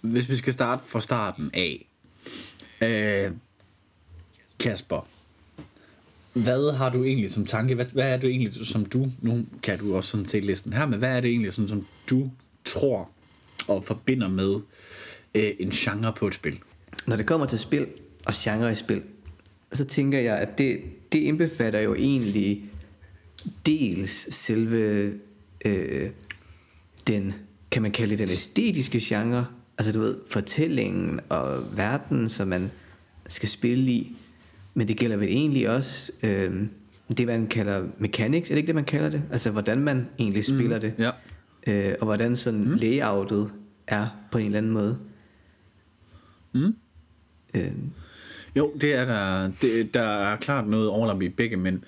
hvis vi skal starte fra starten af. Øh, Kasper, hvad har du egentlig som tanke? Hvad, hvad er det egentlig, som du, nu kan du også sådan se listen her, men hvad er det egentlig, sådan, som du tror og forbinder med øh, en genre på et spil? Når det kommer til spil og genre i spil, så tænker jeg, at det, det indbefatter jo egentlig dels selve øh, den, kan man kalde det den æstetiske genre, altså du ved, fortællingen og verden, som man skal spille i, men det gælder vel egentlig også øh, det, man kalder mechanics, er det ikke det, man kalder det? Altså hvordan man egentlig spiller mm, det, ja. øh, og hvordan sådan mm. layoutet er på en eller anden måde. Mm. Øh, Jo, det er der. Det, der er klart noget overlap i begge, men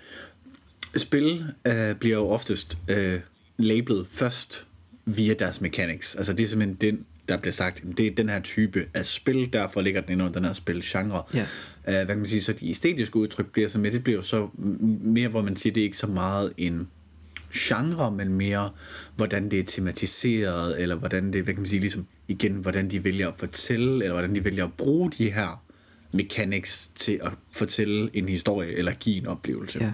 spil øh, bliver jo oftest øh, lablet først via deres mechanics. Altså det er simpelthen den, der bliver sagt, det er den her type af spil, derfor ligger den ind under den her spilgenre. Ja. Øh, hvad kan man sige, så de æstetiske udtryk bliver så med, det bliver jo så mere, hvor man siger, det er ikke så meget en genre, men mere, hvordan det er tematiseret, eller hvordan det, hvad kan man sige, ligesom igen, hvordan de vælger at fortælle, eller hvordan de vælger at bruge de her mechanics til at fortælle en historie, eller give en oplevelse. Ja.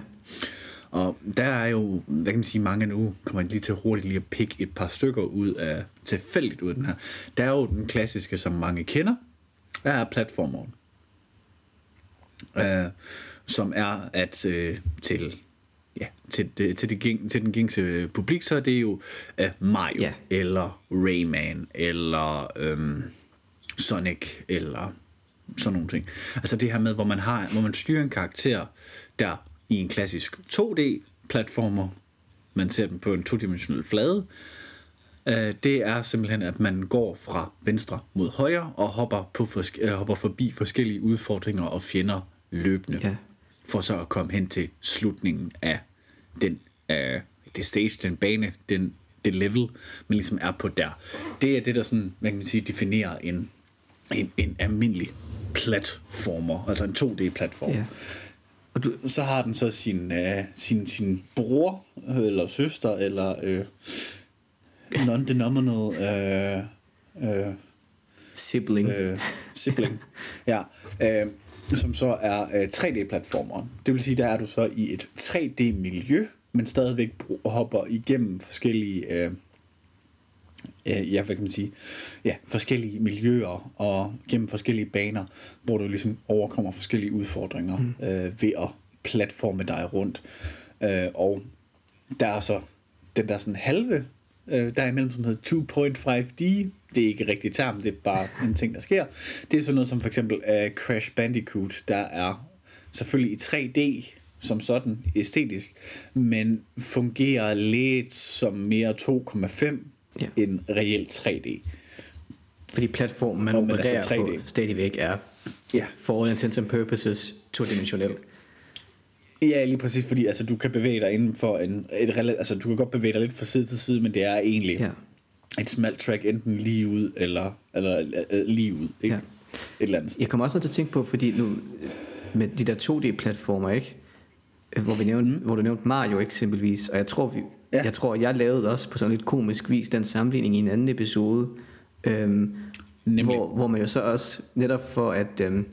Og der er jo, hvad kan man sige, mange nu, kommer lige til hurtigt lige at pikke et par stykker ud af, tilfældigt ud af den her. Der er jo den klassiske, som mange kender, der er platformeren. Øh, som er at øh, til ja, til, det, til, det, gæng- til den gængse publik, så er det jo øh, Mario, Ja. eller Rayman, eller øhm, Sonic, eller sådan nogle ting. Altså det her med, hvor man, har, hvor man styrer en karakter, der i en klassisk 2D-platformer, man ser den på en todimensionel flade, øh, det er simpelthen, at man går fra venstre mod højre, og hopper, på forske- eller hopper forbi forskellige udfordringer og fjender løbende, Ja. for så at komme hen til slutningen af den, øh, det stage, den bane, den, det level, man ligesom er på der. Det er det, der sådan, hvad kan man sige, definerer en, en, en almindelig platformer, altså en 2D-platform. Ja. Og du, Så har den så sin, øh, sin, sin bror, øh, eller søster, eller øh, non-denominal øh, øh, sibling. øh, sibling, ja, øh, som så er øh, 3D-platformer. Det vil sige, der er du så i et 3D-miljø, men stadigvæk hopper igennem forskellige, øh, øh, ja, hvad kan man sige, ja, forskellige miljøer og gennem forskellige baner, hvor du ligesom overkommer forskellige udfordringer mm. øh, ved at platforme dig rundt. Øh, og der er så den der sådan halve øh, der er imellem, som hedder 2.5D. Det er ikke rigtig term, det er bare en ting, der sker. Det er sådan noget som for eksempel uh, Crash Bandicoot, der er selvfølgelig i 3D som sådan æstetisk, men fungerer lidt som mere 2,5 Ja. end reelt 3D. Fordi platformen, man opererer altså 3D. på, stadigvæk er Ja. for all intents and purposes todimensionel. Ja, lige præcis, fordi altså, du kan bevæge dig inden for en... Et, altså, du kan godt bevæge dig lidt fra side til side, men det er egentlig Ja. et smalt track, enten lige ud, eller, eller øh, lige ud, ikke? Ja. Et eller andet sted. Jeg kommer også til at tænke på, fordi nu med de der 2D-platformer, ikke? Hvor, vi nævnte, mm. hvor du nævnte Mario eksempelvis, og jeg tror, vi, Ja. ja. jeg tror, jeg lavede også på sådan lidt komisk vis den sammenligning i en anden episode, øhm, Nemlig. hvor, hvor man jo så også netop for at, øhm,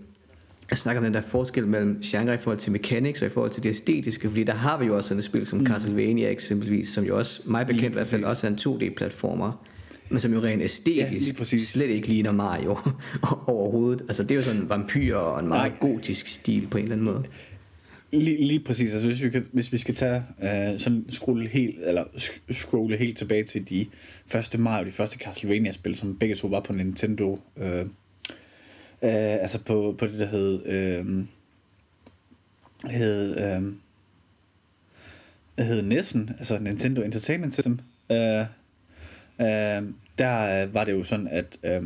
at snakke om den der forskel mellem genre i forhold til mechanics og i forhold til det æstetiske, fordi der har vi jo også sådan et spil som mm. Castlevania eksempelvis, som jo også, mig bekendt i hvert fald, også er en 2D-platformer, men som jo rent Ja, æstetisk lige præcis. slet ikke ligner Mario overhovedet. Altså det er jo sådan en vampyr og en meget Nej. gotisk stil på en eller anden måde. Lige, lige præcis, altså hvis vi, kan, hvis vi skal tage øh, sådan scrolle helt, eller scrolle helt tilbage til de første Mario, de første Castlevania-spil, som begge to var på Nintendo, øh, øh, altså på, på det, der hed, øh, hed, øh, hed NES'en, altså Nintendo Entertainment System, øh, øh, der øh, var det jo sådan, at øh,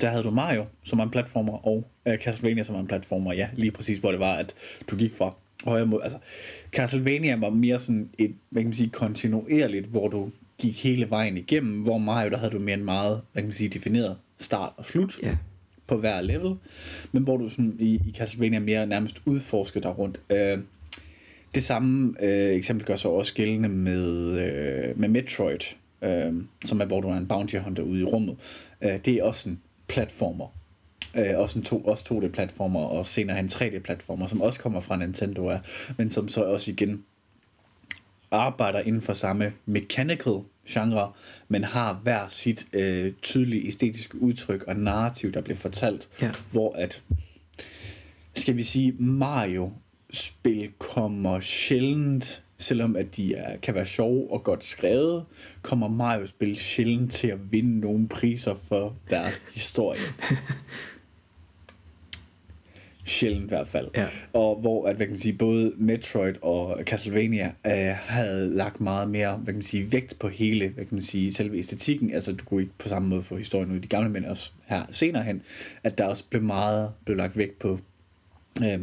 der havde du Mario, som en platformer, og øh, Castlevania, som en platformer, ja, lige præcis, hvor det var, at du gik fra højre mod, altså, Castlevania var mere sådan et, hvad kan man sige, kontinuerligt, hvor du gik hele vejen igennem, hvor Mario, der havde du mere en meget, hvad kan man sige, defineret start og slut Ja. på hver level, men hvor du sådan i, i Castlevania mere nærmest udforsker dig rundt. Øh, det samme øh, eksempel gør sig også gældende med, øh, med Metroid. øh, som er, hvor du er en bounty hunter ude i rummet, øh, det er også en platformer. Øh, også, en to, også 2D-platformer, og senere en 3D-platformer, som også kommer fra Nintendo, er, men som så også igen arbejder inden for samme mechanical genre, men har hver sit øh, tydelige æstetiske udtryk og narrativ, der bliver fortalt, Ja. hvor at, skal vi sige, Mario-spil kommer sjældent, selvom at de er, kan være sjove og godt skrevet, kommer Mario-spil sjældent til at vinde nogle priser for deres historie. Sjældent i hvert fald. Ja. Og hvor at, hvad kan man sige, både Metroid og Castlevania øh, havde lagt meget mere hvad kan man sige, vægt på hele hvad kan man sige, selve æstetikken. Altså du kunne ikke på samme måde få historien ud i de gamle, men også her senere hen, at der også blev meget blev lagt vægt på øh,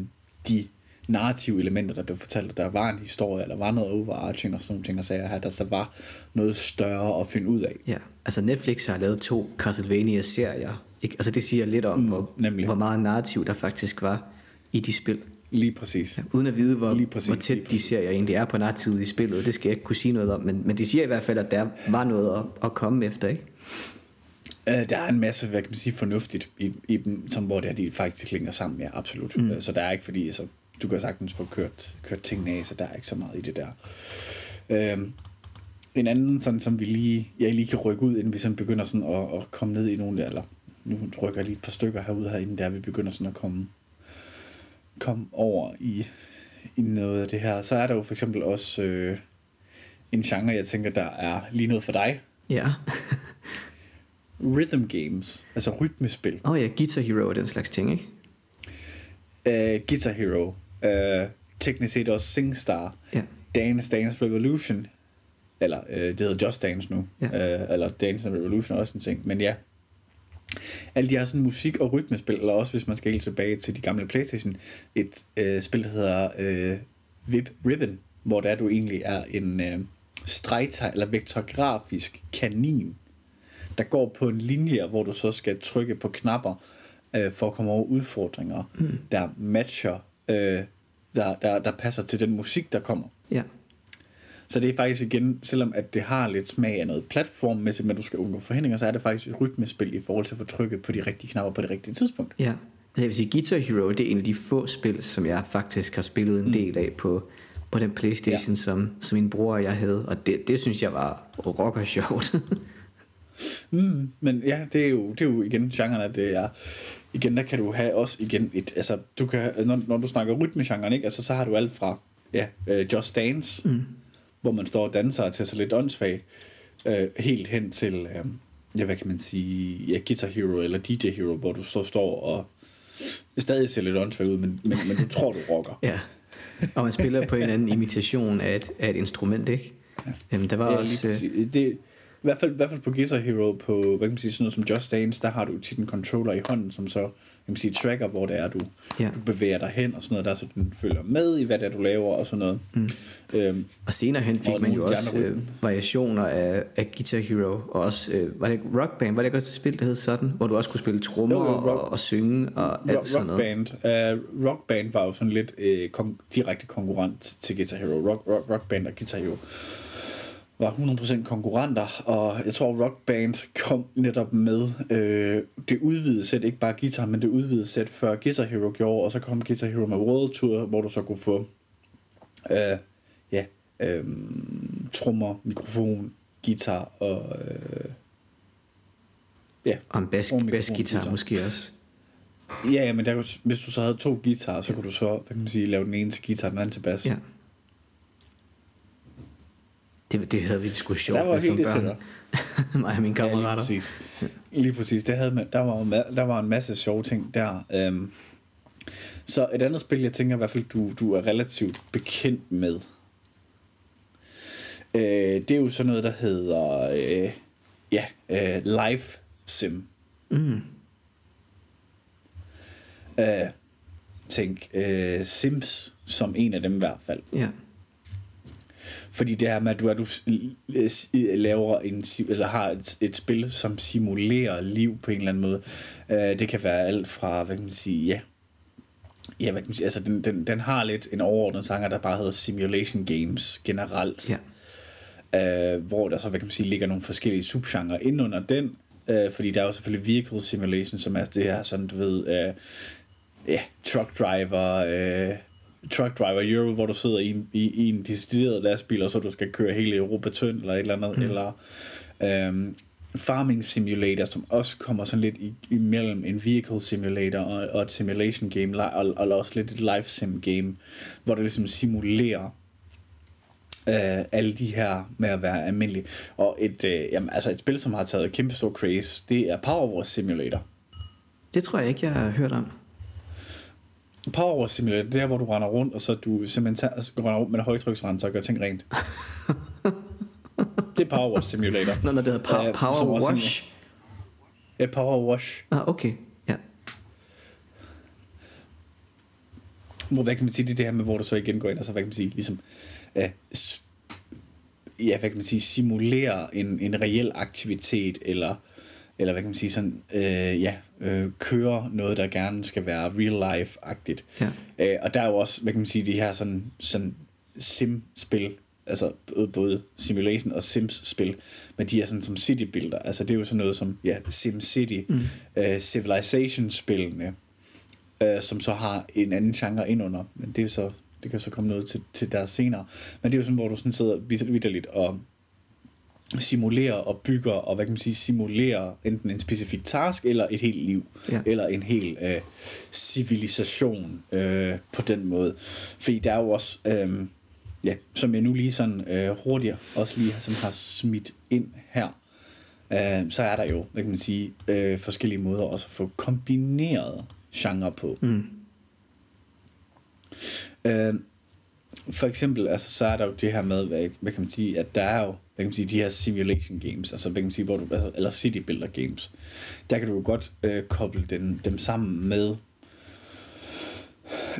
de narrative elementer, der blev fortalt, der var en historie, eller var noget overarching og sådan nogle ting og sager her, der så var noget større at finde ud af. Ja, altså Netflix har lavet to Castlevania-serier. Ikke? Altså det siger lidt om, mm, hvor, nemlig. hvor meget narrativ der faktisk var i de spil. Lige præcis. Ja. Uden at vide, hvor, Lige præcis, hvor tæt lige de serier egentlig er på narrativet i spillet. Det skal jeg ikke kunne sige noget om, men, men de siger i hvert fald, at der var noget at, at komme efter, ikke? Øh, der er en masse, hvad kan man sige, fornuftigt i, i dem, som hvor det er, de faktisk klinger sammen, ja, absolut. Mm. Så der er ikke, fordi så, du kan sagtens få kørt, kørt tingene af, så der er ikke så meget i det der. Øhm, en anden, sådan, som vi lige, jeg lige kan rykke ud, inden vi sådan begynder sådan at, at komme ned i nogle der, eller nu rykker jeg lige et par stykker herude herinde, der vi begynder sådan at komme, komme over i, i noget af det her. Så er der jo for eksempel også øh, en genre, jeg tænker, der er lige noget for dig. Ja. Rhythm games, altså rytmespil. Åh oh ja, Guitar Hero og den slags ting, ikke? Uh, Guitar Hero, uh, teknisk set også SingStar, Ja. Dance Dance Revolution, eller uh, det hedder Just Dance nu, Ja. uh, eller Dance Revolution er også en ting, men ja. Alle de har sådan musik- og rytmespil, eller også hvis man skal helt tilbage til de gamle Playstation, et uh, spil, der hedder uh, Vip Ribbon, hvor der du egentlig er en uh, stregtegn, eller vektorgrafisk kanin, der går på en linje, hvor du så skal trykke på knapper øh, for at komme over udfordringer, mm. der matcher, øh, der, der, der passer til den musik, der kommer. Ja. Så det er faktisk igen, selvom at det har lidt smag af noget platformmæssigt, men du skal undgå forhindringer, så er det faktisk et rytmespil i forhold til at få trykket på de rigtige knapper på det rigtige tidspunkt. Ja. Altså jeg vil sige, Guitar Hero, det er en af de få spil, som jeg faktisk har spillet en del af på, på den Playstation, ja. som, som min bror og jeg havde. Og det, det synes jeg var rocker sjovt. Mm, men ja, det er jo, det er jo igen genren, at det er, igen, der kan du have også igen et, altså, du kan, når, når du snakker rytmegenren, ikke, altså, så har du alt fra, ja, uh, Just Dance, mm. hvor man står og danser til sig lidt åndssvag, uh, helt hen til, uh, ja, hvad kan man sige, ja, Guitar Hero eller DJ Hero, hvor du så står og stadig ser lidt åndssvag ud, men, men, men du tror, du rocker. ja. Og man spiller på en anden imitation af et, af et instrument, ikke? Ja. Jamen, der var Ja, også... lige øh, det, i hvert, fald, I hvert fald på Guitar Hero, på hvad kan man sige, sådan noget som Just Dance, der har du tit en controller i hånden, som så kan man sige, tracker, hvor det er, du, Ja. du bevæger dig hen og sådan noget der, så den følger med i, hvad det er, du laver og sådan noget. Mm. Øhm, Og senere hen fik Og man jo også øh, variationer af, af Guitar Hero, og også, øh, var det Rock Band, var det ikke også et spil, der hed sådan, hvor du også kunne spille trommer rock- og, og synge og alt rock, sådan rock, noget. Band, uh, rock Band var jo sådan lidt uh, kon- direkte konkurrent til Guitar Hero. Rock, rock, rock Band og Guitar Hero var 100% konkurrenter, og jeg tror Rock Band kom netop med øh, det udvidede sæt, ikke bare guitar, men det udvidede sæt før Guitar Hero gjorde, og så kom Guitar Hero med World Tour, hvor du så kunne få øh, ja, øh, trommer, mikrofon, guitar og øh, ja, Og en bas, Og basgitar guitar. måske også. Ja, men der, hvis du så havde to guitarer, så kunne du så, hvad kan man sige, lave den ene til guitar, den anden til bas. Ja. Det, det havde vi sgu sjovt Der var med som børn. Mig og mine Ja, lige kammerater. præcis. Lige præcis. Det havde man, der, var, der var en masse sjove ting der. Øhm, så et andet spil, jeg tænker i hvert fald, du, du er relativt bekendt med. Øh, det er jo sådan noget, der hedder øh, ja, øh, Live Sim. Mm. Øh, tænk øh, Sims som en af dem i hvert fald. Ja. Fordi det her med, at du, at du laver en, eller har et, et spil, som simulerer liv på en eller anden måde. Øh, det kan være alt fra, hvad kan man sige, ja. Ja, hvad kan man sige, altså den, den, den har lidt en overordnet sanger, der bare hedder Simulation Games generelt. Ja. øh, hvor der så, hvad kan man sige, ligger nogle forskellige subgenre ind under den, øh, fordi der er jo selvfølgelig vehicle simulation, som er det her sådan, du ved, øh, ja, truck driver, øh, truck driver Euro, hvor du sidder i, i, i en decideret lastbil, og så du skal køre hele Europa tynd, eller et eller andet, mm. eller øhm, farming simulator, som også kommer sådan lidt i, imellem en vehicle simulator og, og et simulation game, og, og også lidt et life sim game, hvor du ligesom simulerer øh, alle de her med at være almindelig. Og et, øh, jamen, altså et spil, som har taget kæmpe stor craze, det er Power Wars Simulator. Det tror jeg ikke, jeg har hørt om. Power Simulator, det er, hvor du render rundt, og så du simpelthen tager, altså, render rundt med en højtryksrenser og gør ting rent. det er Power Simulator. Nå, når det hedder Power, power Wash? Ja, Power Wash. Ah, okay. Ja. Hvor, hvad kan man sige, det er det her med, hvor du så igen går ind, og så, hvad kan man sige, ligesom, øh, ja, hvad kan man sige, simulere en, en reel aktivitet, eller, eller hvad kan man sige, sådan, øh, ja, øh, køre noget, der gerne skal være real life-agtigt. Ja. Øh, og der er jo også, hvad kan man sige, de her sådan, sådan sim-spil, altså både simulation og sims-spil, men de er sådan som city-builder. Altså det er jo sådan noget som ja, SimCity, mm. uh, Civilization-spillene, uh, som så har en anden genre indunder, men det er så det kan så komme noget til, til der senere. Men det er jo sådan, hvor du sådan sidder vidderligt og simulerer og bygger, og hvad kan man sige, simulerer enten en specifik task, eller et helt liv, ja. eller en hel øh, civilisation øh, på den måde. Fordi der er jo også, øh, ja, som jeg nu lige sådan øh, hurtigere også lige sådan har smidt ind her, øh, så er der jo, hvad kan man sige, øh, forskellige måder også at få kombineret genre på. Mm. Øh, for eksempel, altså, så er der jo det her med, hvad, hvad kan man sige, at der er jo, hvad kan man sige, de her simulation games, altså, hvad kan man sige, hvor du, altså, eller city builder games, der kan du jo godt øh, koble den, dem sammen med,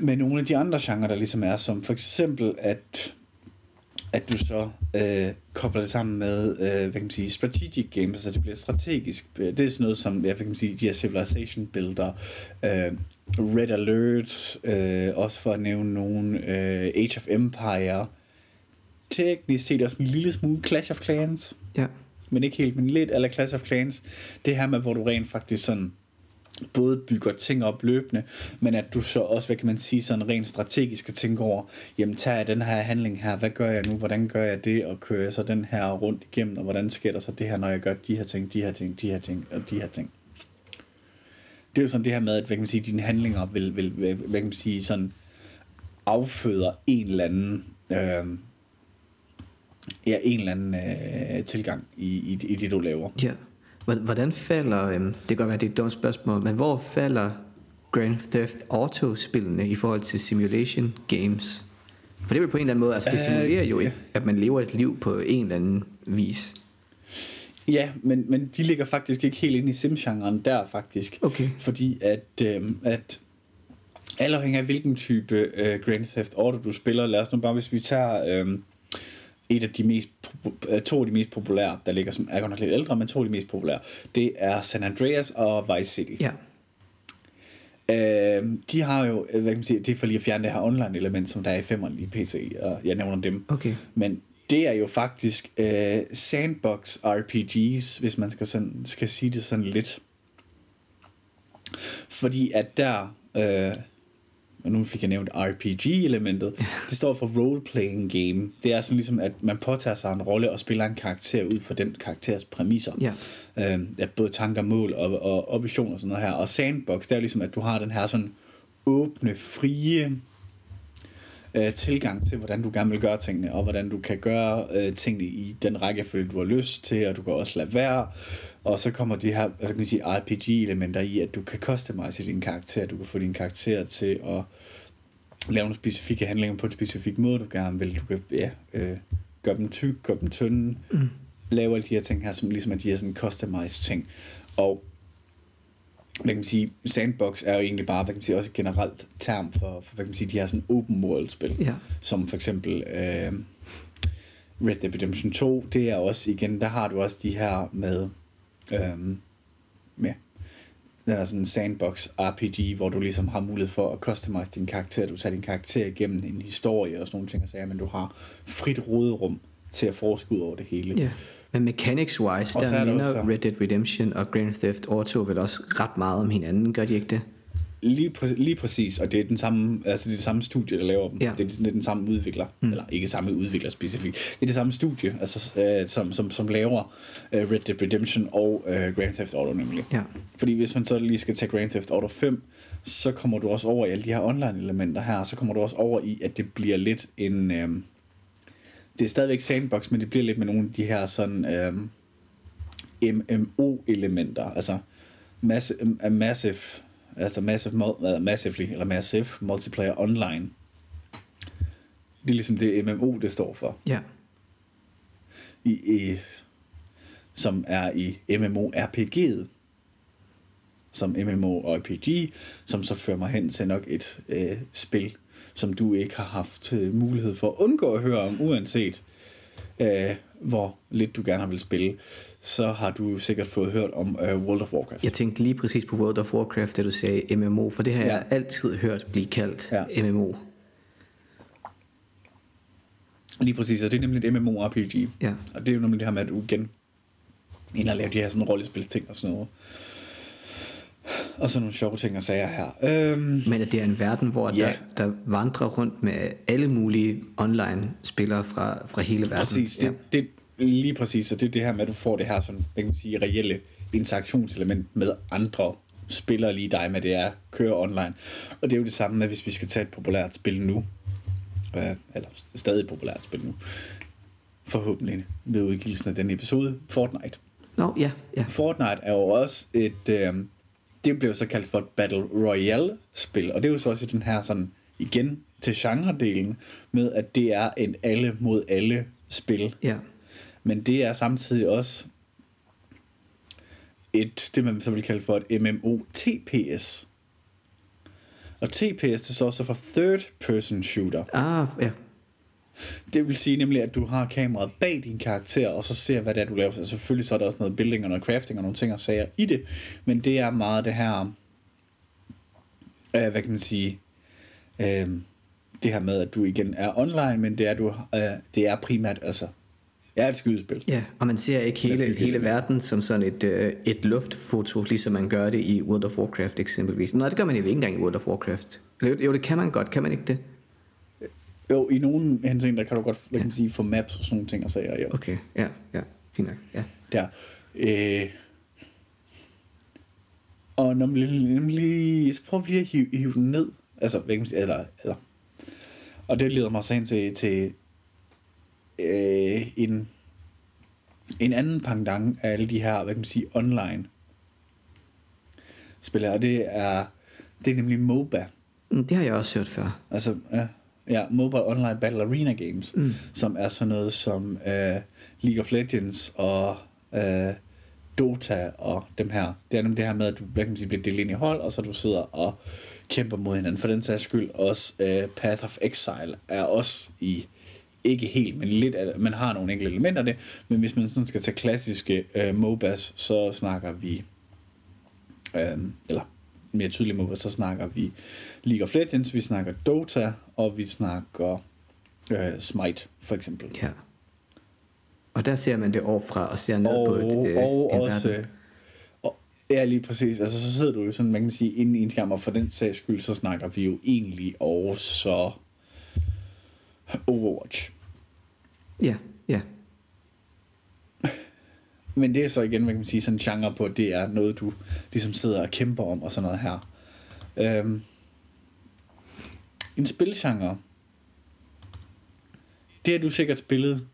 med nogle af de andre genrer, der ligesom er, som for eksempel, at at du så øh, kobler det sammen med, øh, hvad kan man sige, strategic games, altså det bliver strategisk. Øh, det er sådan noget som, ja, hvad kan man sige, de her civilization builder, øh, Red Alert, øh, også for at nævne nogen, øh, Age of Empire, teknisk set også en lille smule Clash of Clans. Ja. Men ikke helt, men lidt eller Clash of Clans. Det her med, hvor du rent faktisk sådan både bygger ting op løbende, men at du så også, hvad kan man sige, sådan rent strategisk skal tænke over, jamen tager jeg den her handling her, hvad gør jeg nu, hvordan gør jeg det, og kører jeg så den her rundt igennem, og hvordan sker der så det her, når jeg gør de her ting, de her ting, de her ting, og de her ting. Det er jo sådan det her med, at hvad kan man sige, dine handlinger vil, vil hvad kan man sige, sådan afføder en eller anden øh, ja, en eller anden øh, tilgang i, i, i det, du laver. Ja. Hvordan falder, øh, det kan godt være, det er et dumt spørgsmål, men hvor falder Grand Theft Auto-spillene i forhold til simulation games? For det er vel på en eller anden måde, altså det øh, simulerer jo, yeah. at man lever et liv på en eller anden vis. Ja, men, men de ligger faktisk ikke helt inde i sim-genren der faktisk. Okay. Fordi at, øh, at alt afhængig af hvilken type øh, Grand Theft Auto du spiller, lad os nu bare, hvis vi tager øh, et af de mest, øh, to af de mest populære, der ligger som er godt nok lidt ældre, men to af de mest populære, det er San Andreas og Vice City. Ja. Øh, de har jo, hvad kan man sige, det er for lige at fjerne det her online element, som der er i 5'eren i PC, og jeg nævner dem. Okay. Men det er jo faktisk øh, sandbox RPGs, hvis man skal, sådan, skal sige det sådan lidt. Fordi at der, øh, og nu fik jeg nævnt RPG-elementet, det står for role-playing game. Det er sådan ligesom, at man påtager sig en rolle og spiller en karakter ud fra den karakters præmisser. Ja. Øh, ja, både tanker, mål og, og, og visioner og sådan noget her. Og sandbox, det er ligesom, at du har den her sådan åbne, frie øh, tilgang til, hvordan du gerne vil gøre tingene, og hvordan du kan gøre øh, tingene i den rækkefølge, du har lyst til, og du kan også lade være. Og så kommer de her hvad kan man sige, RPG-elementer i, at du kan customize din karakter, du kan få din karakter til at lave nogle specifikke handlinger på en specifik måde, du gerne vil. Du kan ja, øh, gøre dem tyk, gøre dem tynde, mm. lave alle de her ting her, som ligesom er de her sådan customized ting. Og hvad kan man sige, sandbox er jo egentlig bare, hvad kan man sige, også et generelt term for, for hvad kan man sige, de her sådan open world spil, ja. som for eksempel øh, Red Dead Redemption 2, det er også igen, der har du også de her med, øh, ja, der er sådan en sandbox RPG, hvor du ligesom har mulighed for at customize din karakter, du tager din karakter igennem en historie og sådan nogle ting og sager, men du har frit råderum til at forske ud over det hele. Ja. Men mechanics-wise, er der minder også- Red Dead Redemption og Grand Theft Auto vel også ret meget om hinanden, gør de ikke det? Lige, præ- lige præcis, og det er den samme, altså det er det samme studie, der laver dem. Ja. Det, er, det er den samme udvikler, mm. eller ikke samme udvikler specifikt. Det er det samme studie, altså, øh, som, som, som laver øh, Red Dead Redemption og øh, Grand Theft Auto nemlig. Ja. Fordi hvis man så lige skal tage Grand Theft Auto 5, så kommer du også over i alle de her online elementer her, så kommer du også over i, at det bliver lidt en... Øh, det er stadigvæk sandbox, men det bliver lidt med nogle af de her sådan øh, MMO-elementer, altså mass, massive, altså massive, massively, eller massive multiplayer online. Det er ligesom det MMO, det står for. Ja. I, i, som er i MMORPG'et. Som MMORPG, som så fører mig hen til nok et øh, spil, som du ikke har haft øh, mulighed for at undgå at høre om, uanset øh, hvor lidt du gerne vil spille, så har du sikkert fået hørt om øh, World of Warcraft. Jeg tænkte lige præcis på World of Warcraft, da du sagde MMO, for det har Ja. jeg altid hørt blive kaldt Ja. MMO. Lige præcis, og det er nemlig et MMORPG. Ja. Og det er jo nemlig det her med, at du igen ind og lave de her sådan rollespilsting og sådan noget. Og så nogle sjove ting og sager her. Øhm, Men at det er en verden, hvor Ja. der, der vandrer rundt med alle mulige online-spillere fra, fra hele verden. præcis, det, det, lige præcis, og det er det her med, at du får det her sådan, hvad kan man sige, reelle interaktionselement med andre spillere lige dig med det er at køre online. Og det er jo det samme med, hvis vi skal tage et populært spil nu, øh, eller stadig populært spil nu, forhåbentlig ved udgivelsen af den episode, Fortnite. Nå, ja, ja. Fortnite er jo også et, øh, det blev så kaldt for et Battle Royale spil, og det er jo så også den her sådan, igen til genredelen, med at det er en alle mod alle spil. Ja, Men det er samtidig også et, det man så vil kalde for et MMO-TPS. Og TPS det står så for Third Person Shooter. ah, ja. Det vil sige nemlig, at du har kameraet bag din karakter, og så ser, hvad det er, du laver. Så selvfølgelig så er der også noget building og noget crafting og nogle ting og sager i det, men det er meget det her, øh, hvad kan man sige, øh, det her med, at du igen er online, men det er, du, øh, det er primært, altså, det er et skydespil. Ja, og man ser ikke hele, hele verden som sådan et, øh, et luftfoto, ligesom man gør det i World of Warcraft eksempelvis. Nej, det gør man ikke engang i World of Warcraft. Jo, jo, det kan man godt, kan man ikke det? Jo, i nogle henseender der kan du godt hvad kan sige, få maps og sådan nogle ting og sager. Jo. Okay, ja, ja, fint nok, ja. Der. Øh, og når man lige- nemlig, så prøver vi lige at hive, hive den ned. Altså, hvad kan man sige, eller, eller. Og det leder mig så ind til, til øh, en, en anden pendant af alle de her, hvad kan man sige, online spillere, og det er, det er nemlig MOBA. Mm, Det har jeg også hørt før. Altså, ja, ja Mobile Online Battle Arena Games, mm. som er sådan noget som øh, League of Legends og øh, Dota og dem her. Det er nemlig det her med, at du kan man sige, bliver delt ind i hold, og så du sidder og kæmper mod hinanden. For den sags skyld også øh, Path of Exile er også i ikke helt, men lidt af, man har nogle enkelte elementer af det, men hvis man sådan skal tage klassiske øh, MOBAs, så snakker vi øh, eller mere tydeligt MOBA, så snakker vi League of Legends, vi snakker Dota, og vi snakker øh, Smite, for eksempel. Ja. Og der ser man det opfra og ser ned Og, på et, øh, og en også... verden. Og, ja, lige præcis. Altså, så sidder du jo sådan, man kan sige, inde i en skærm, og for den sags skyld, så snakker vi jo egentlig også Overwatch. Ja, ja. Men det er så igen, hvad kan man sige, sådan en genre på, at det er noget, du ligesom sidder og kæmper om, og sådan noget her. Øhm, en spilgenre, det har du sikkert spillet,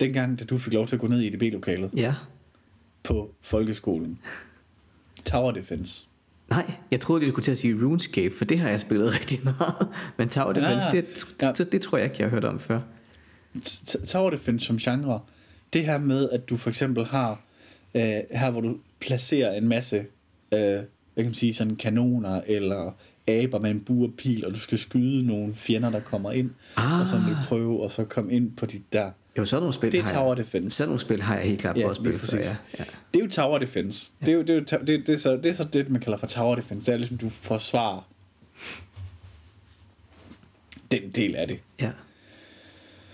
dengang, da du fik lov til at gå ned i EDB-lokalet Ja. på folkeskolen. Tower Defense. Nej, jeg troede, du skulle til at sige RuneScape, for det har jeg spillet rigtig meget. Men Tower Defense, Ah, det, ja. det, det tror jeg ikke, jeg har hørt om før. Tower Defense som genre, det her med, at du for eksempel har, øh, her hvor du placerer en masse, øh, hvad kan man sige, sådan kanoner eller aber med en bur og pil, og du skal skyde nogle fjender, der kommer ind, ah. og så vil prøve og så komme ind på dit der. Jo, sådan nogle spil Det er Tower jeg, Defense. Sådan nogle spil har jeg helt klart prøvet at spille præcis. ja. ja. Det er jo Tower Defense. Det, er jo, det, er jo, det, det, er så, det er så det, man kalder for Tower Defense. Det er ligesom, du forsvarer den del af det. ja.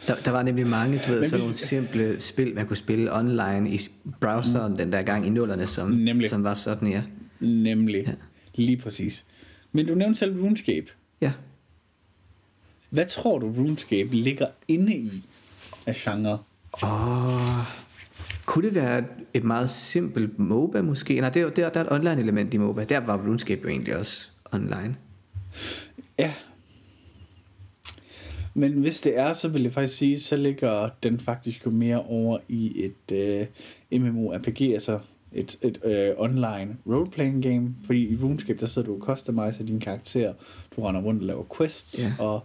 Der, der var nemlig mange, du ved, sådan nogle simple spil, man kunne spille online i browseren mm. den der gang i nullerne, som, Nemlig. som var sådan, ja. Nemlig. Ja. Lige præcis. Men du nævnte selv RuneScape. Ja. Hvad tror du, RuneScape ligger inde i af genre? Og kunne det være et meget simpelt MOBA måske? Nej, det er, der, der er et online element i MOBA. Der var RuneScape jo egentlig også online. Ja. Men hvis det er, så vil jeg faktisk sige, så ligger den faktisk jo mere over i et øh, MMORPG, altså et, et øh, online roleplaying game. Fordi i RuneScape, der sidder du og customiser dine karakterer. Du render rundt og laver quests, Ja. og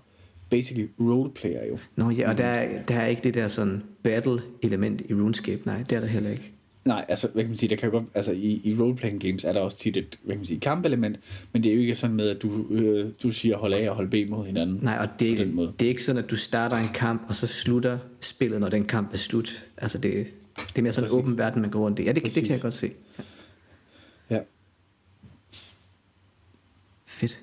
basically roleplayer jo. Nå ja, og der, er- der er ikke det der sådan battle element i RuneScape. Nej, det er der heller ikke. Nej, altså, hvad kan man sige, der kan jo godt, altså i, i roleplaying games er der også tit et, hvad kan man sige, kampelement, men det er jo ikke sådan med, at du, øh, du siger hold A og hold B mod hinanden. Nej, og det er, ikke, det er ikke sådan, at du starter en kamp, og så slutter spillet, når den kamp er slut. Altså det, det er mere sådan en Præcis. åben verden, man går rundt i. Ja, det, det kan jeg godt se. Ja. Fedt.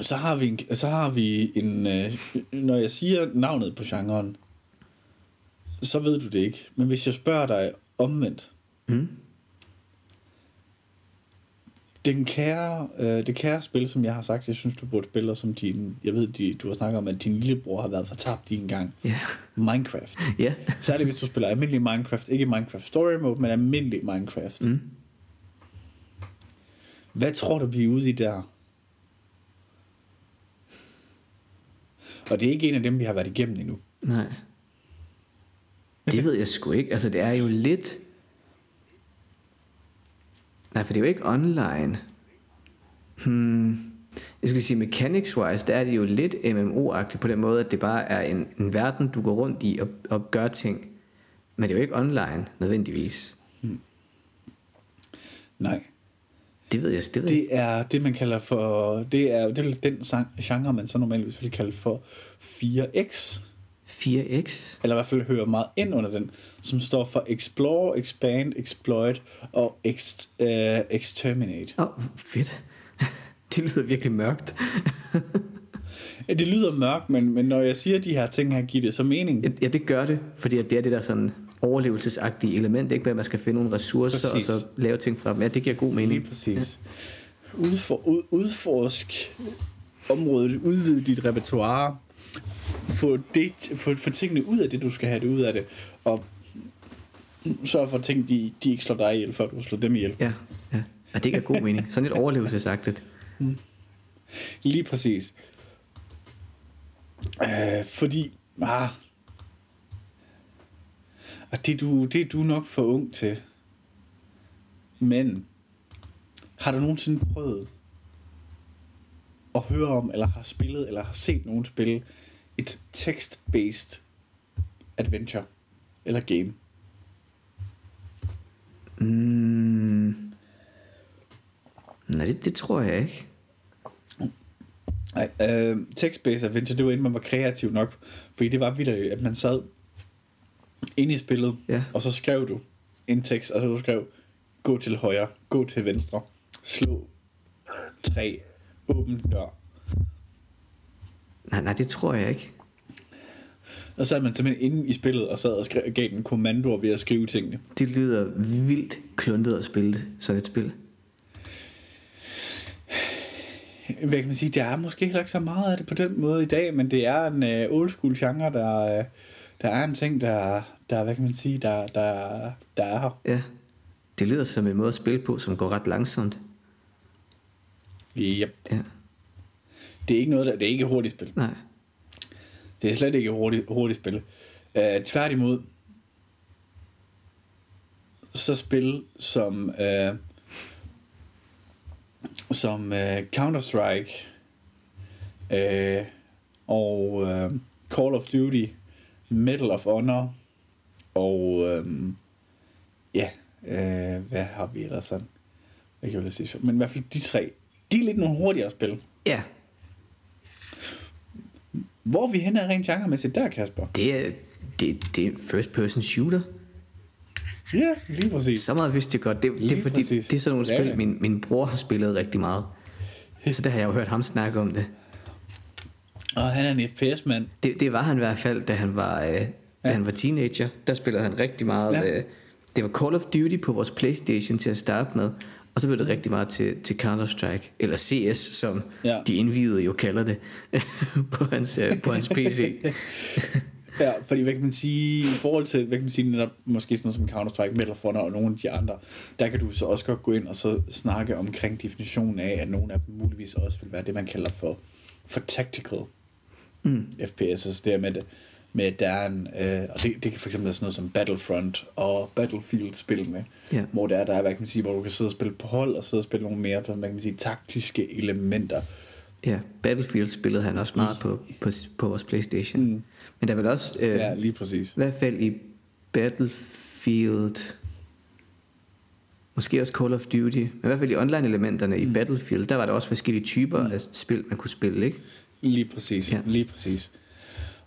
Så har vi en, så har vi en øh, når jeg siger navnet på genren, så ved du det ikke. Men hvis jeg spørger dig omvendt, Mm. den kære, øh, det kære spil, som jeg har sagt, jeg synes, du burde spille, som din, jeg ved, de, du har snakket om, at din lillebror har været fortabt i en gang. Ja. Minecraft. Ja. Særligt hvis du spiller almindelig Minecraft, ikke Minecraft Story Mode, men almindelig Minecraft. Mm. Hvad tror du, vi er ude i der? Og det er ikke en af dem, vi har været igennem endnu. Nej. Det ved jeg sgu ikke. Altså, det er jo lidt... Nej, for det er jo ikke online. Hmm. Jeg skulle sige, mechanics-wise, der er det jo lidt MMO-agtigt på den måde, at det bare er en, en verden, du går rundt i og, og gør ting. Men det er jo ikke online, nødvendigvis. Nej. Det ved jeg, det ved jeg. Det er det, man kalder for... Det er, det er den sang, genre, man så normalt vil kalde for 4X. 4X. Eller i hvert fald hører meget ind under den, som står for Explore, Expand, Exploit og ext, uh, Exterminate. Åh, oh, fedt. det lyder virkelig mørkt. Ja, det lyder mørkt, men, men når jeg siger de her ting her, giver det så mening. Ja, det gør det, fordi det er det der sådan overlevelsesagtige element, ikke med at man skal finde nogle ressourcer Præcis. og så lave ting fra dem. Ja, det giver god mening. Lige præcis. Ja. Udfor, ud, udforsk området, udvide dit repertoire, få, det, få, få tingene ud af det, du skal have det ud af det, og sørg for, at ting, de, de ikke slår dig ihjel, før du slået dem ihjel. Ja, ja. Og det giver god mening. Sådan lidt overlevelsesagtigt. Lige præcis. Øh, fordi, ah, og det er, du, det er du nok for ung til. Men, har du nogensinde prøvet at høre om, eller har spillet, eller har set nogen spille et text-based adventure eller game? Mm. Nej, det, det tror jeg ikke. Nej, øh, text-based adventure, det var inden man var kreativ nok, fordi det var vildt, at man sad inde i spillet, Ja. og så skrev du en tekst, altså du skrev, gå til højre, gå til venstre, slå tre, åbn dør. Nej, nej, det tror jeg ikke. Og så er man simpelthen inde i spillet og sad og skrev, gav den kommandoer ved at skrive tingene. Det lyder vildt kluntet at spille sådan et spil. Hvad kan man sige, der er måske heller ikke så meget af det på den måde i dag, men det er en uh, old school genre, der, uh, der er en ting, der, der, hvad kan man sige, der, der, der er her. Ja. Det lyder som en måde at spille på, som går ret langsomt. Yep. Ja. Det er ikke noget, der, det er ikke hurtigt spil. Nej. Det er slet ikke hurtigt, hurtigt spil. Uh, tværtimod, så spil som, uh, som uh, Counter-Strike uh, og uh, Call of Duty, Medal of Honor og um, ja, uh, hvad har vi ellers sådan? Jeg kan vel sige, men i hvert fald de tre, de er lidt nogle hurtigere spil. Ja, Hvor er vi henne af rent genremæssigt der, Kasper? det er, det, det er first person shooter. Ja, lige præcis. Så meget vidste jeg godt. Det, det er fordi, præcis. det er sådan nogle Ja, spil, ja. min, min bror har spillet rigtig meget. Så der har jeg jo hørt ham snakke om det. Og han er en FPS-mand. Det, det var han i hvert fald, da han var, øh, da Ja. han var teenager. Der spillede han rigtig meget. Ja. Øh, det var Call of Duty på vores Playstation til at starte med. Og så blev det rigtig meget til, til Counter-Strike. Eller CS, som Ja. de indvidede jo kalder det på hans, øh, på hans PC. Ja, fordi hvad kan man sige, i forhold til, hvad kan man sige, netop måske sådan noget som Counter-Strike, Medal og nogle af de andre, der kan du så også godt gå ind og så snakke omkring definitionen af, at nogle af dem muligvis også vil være det, man kalder for, for tactical mm. FPS, altså det med, med at der er en, øh, og det, det kan fx være sådan noget som Battlefront og Battlefield spil med, Ja. hvor der er, der er, hvad kan man sige, hvor du kan sidde og spille på hold, og sidde og spille nogle mere, hvad kan man sige, taktiske elementer. Ja, Battlefield spillede han også meget på, på, på vores Playstation. Mm. Men der er vel også, øh, Ja, lige præcis. i hvert fald i Battlefield, måske også Call of Duty, men i hvert fald i online-elementerne mm. i Battlefield, der var der også forskellige typer mm. af spil, man kunne spille, ikke? Lige præcis, ja. Ja. lige præcis.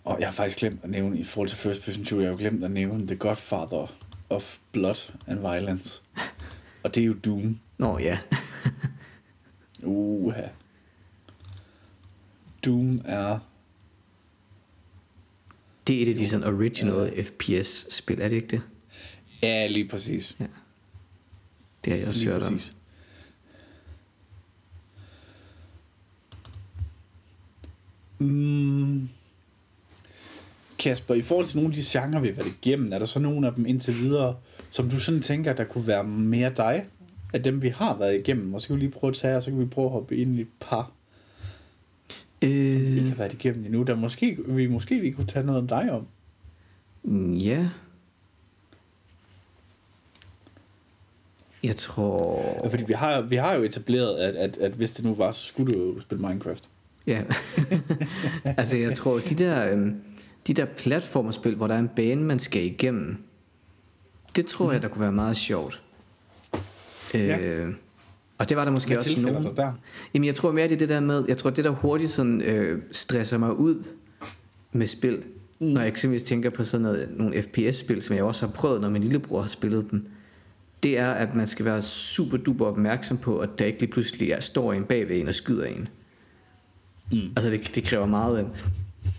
Og jeg har faktisk glemt at nævne, i forhold til First Person Shooter, jeg har jo glemt at nævne The Godfather of Blood and Violence. Og det er jo Doom. Nå ja, Uha. Doom er... det er et af de sådan original FPS-spil, er det ikke det? Ja, lige præcis. Ja. Det har jeg også Lige hørt om. Mm. Kasper, i forhold til nogle af de genrer, vi har været igennem, er der så nogle af dem indtil videre, som du sådan tænker, der kunne være mere dig, af dem vi har været igennem? Og så kan vi lige prøve at tage, og så kan vi prøve at hoppe ind i et par, vi ikke Øh, har været igennem endnu, der måske, vi måske lige kunne tage noget om dig om. ja. Jeg tror... Fordi vi har, vi har jo etableret, at, at, at hvis det nu var, så skulle du jo spille Minecraft. Ja. altså, jeg tror, de der, øhm, de der platformspil, hvor der er en bane, man skal igennem, det tror mm. jeg, der kunne være meget sjovt. Ja. Øh, og det var der måske Hvad også nogen... dig der? Jamen, jeg tror mere, det er det der med... Jeg tror, det der hurtigt sådan, øh, stresser mig ud med spil. Mm. Når jeg eksempelvis tænker på sådan noget, nogle FPS-spil, som jeg også har prøvet, når min lillebror har spillet dem. Det er, at man skal være super duper opmærksom på, at der ikke lige pludselig er, står en bagved en og skyder en. Mm. Altså det, det kræver meget øh,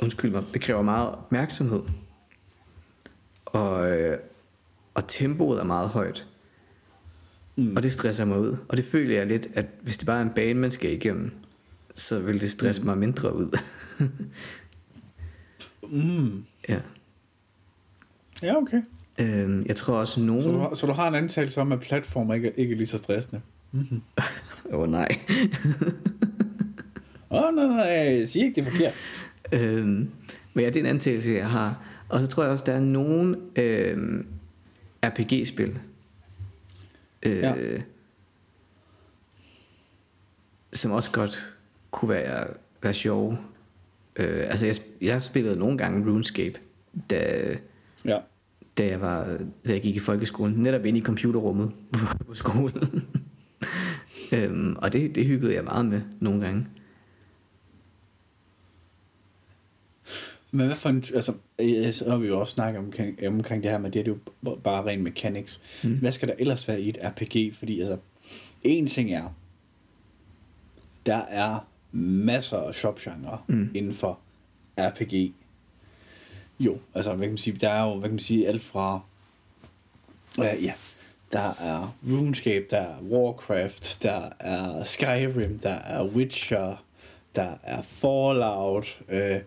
Undskyld mig Det kræver meget opmærksomhed Og, øh, og tempoet er meget højt mm. Og det stresser mig ud Og det føler jeg lidt At hvis det bare er en bane man skal igennem Så vil det stresse mm. mig mindre ud Mm. Ja Ja, okay. øhm, Jeg tror også nogen Så du, har, så du har en antagelse om, at platformer ikke, er- ikke er lige så stressende? Åh oh, nej Åh, oh, nej, nej, jeg siger ikke, det er forkert. øhm, Men ja, det er en antagelse jeg har Og så tror jeg også der er nogen øhm, RPG-spil øh, Ja. som også godt kunne være, være sjove. Øh, altså jeg, jeg spillede nogle gange RuneScape, da, Ja. da, jeg var, da jeg gik i folkeskolen, netop inde i computerrummet på skolen. øhm, og det, det hyggede jeg meget med nogle gange. Men hvad for en, altså, øh, så har vi jo også snakket omkring, omkring det her med, det er jo bare ren mechanics. Mm. Hvad skal der ellers være i et RPG? Fordi altså, en ting er, der er masser af shopgenre mm. inden for RPG. Jo, altså, hvad kan man sige, der er jo, hvad kan man sige, alt fra, øh, ja, der er RuneScape, der er Warcraft, der er Skyrim, der er Witcher, der er Fallout, øh,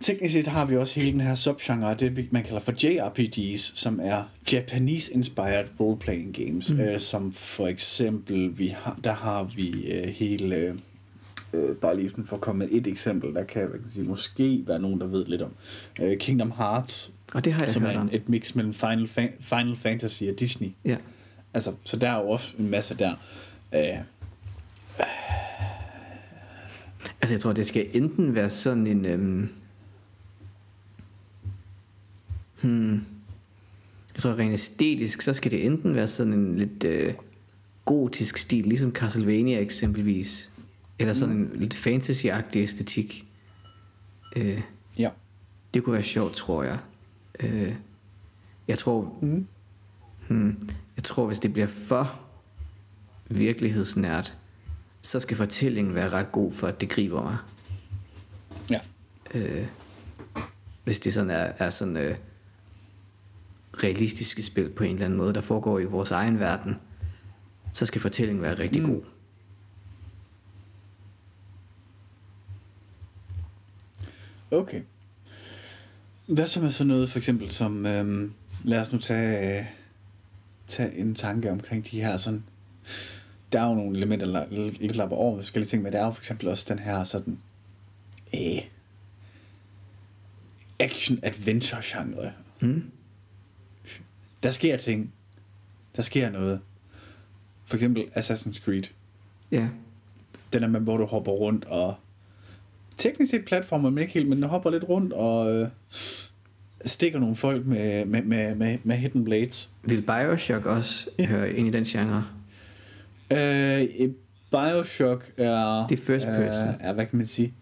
Teknisk set har vi også hele den her subgenre, det man kalder for JRPGs, som er Japanese Inspired Role-Playing Games. Mm. Øh, som for eksempel, vi har, der har vi øh, hele, øh, bare lige for at komme med et eksempel, der kan, hvad kan man sige, måske være nogen, der ved lidt om. Øh, Kingdom Hearts, Og det har jeg som hørt er om. en, et mix mellem Final, Fa- Final Fantasy og Disney. Ja. Altså, så der er jo også en masse der. Øh, Altså jeg tror, det skal enten være sådan en... Øhm, hmm, jeg tror rent æstetisk, så skal det enten være sådan en lidt øh, gotisk stil, ligesom Castlevania eksempelvis. Eller sådan en lidt fantasy-agtig æstetik. Øh, ja. det kunne være sjovt, tror jeg. Øh, jeg tror... Mm. Hmm, jeg tror, hvis det bliver for virkelighedsnært, så skal fortællingen være ret god for, at det griber mig. Øh, hvis det sådan er, er sådan øh, realistiske spil på en eller anden måde, der foregår i vores egen verden, så skal fortællingen være rigtig mm. god. Okay. Hvad så med sådan noget for eksempel som, øhm, lad os nu tage, øh, tage en tanke omkring de her sådan, der er jo nogle elementer, der lidt lapper over forskellige ting, men der er jo for eksempel også den her sådan, øh, action-adventure genre. Mm. Der sker ting. Der sker noget. For eksempel Assassin's Creed. Ja, Den er med, hvor du hopper rundt og... Teknisk set platformer, men ikke helt, men du hopper lidt rundt og øh, stikker nogle folk med, med, med, med, med hidden blades. vil Bioshock også Ja. høre ind i den genre? Øh, Bioshock er... Det er first person. Er, er hvad kan man sige?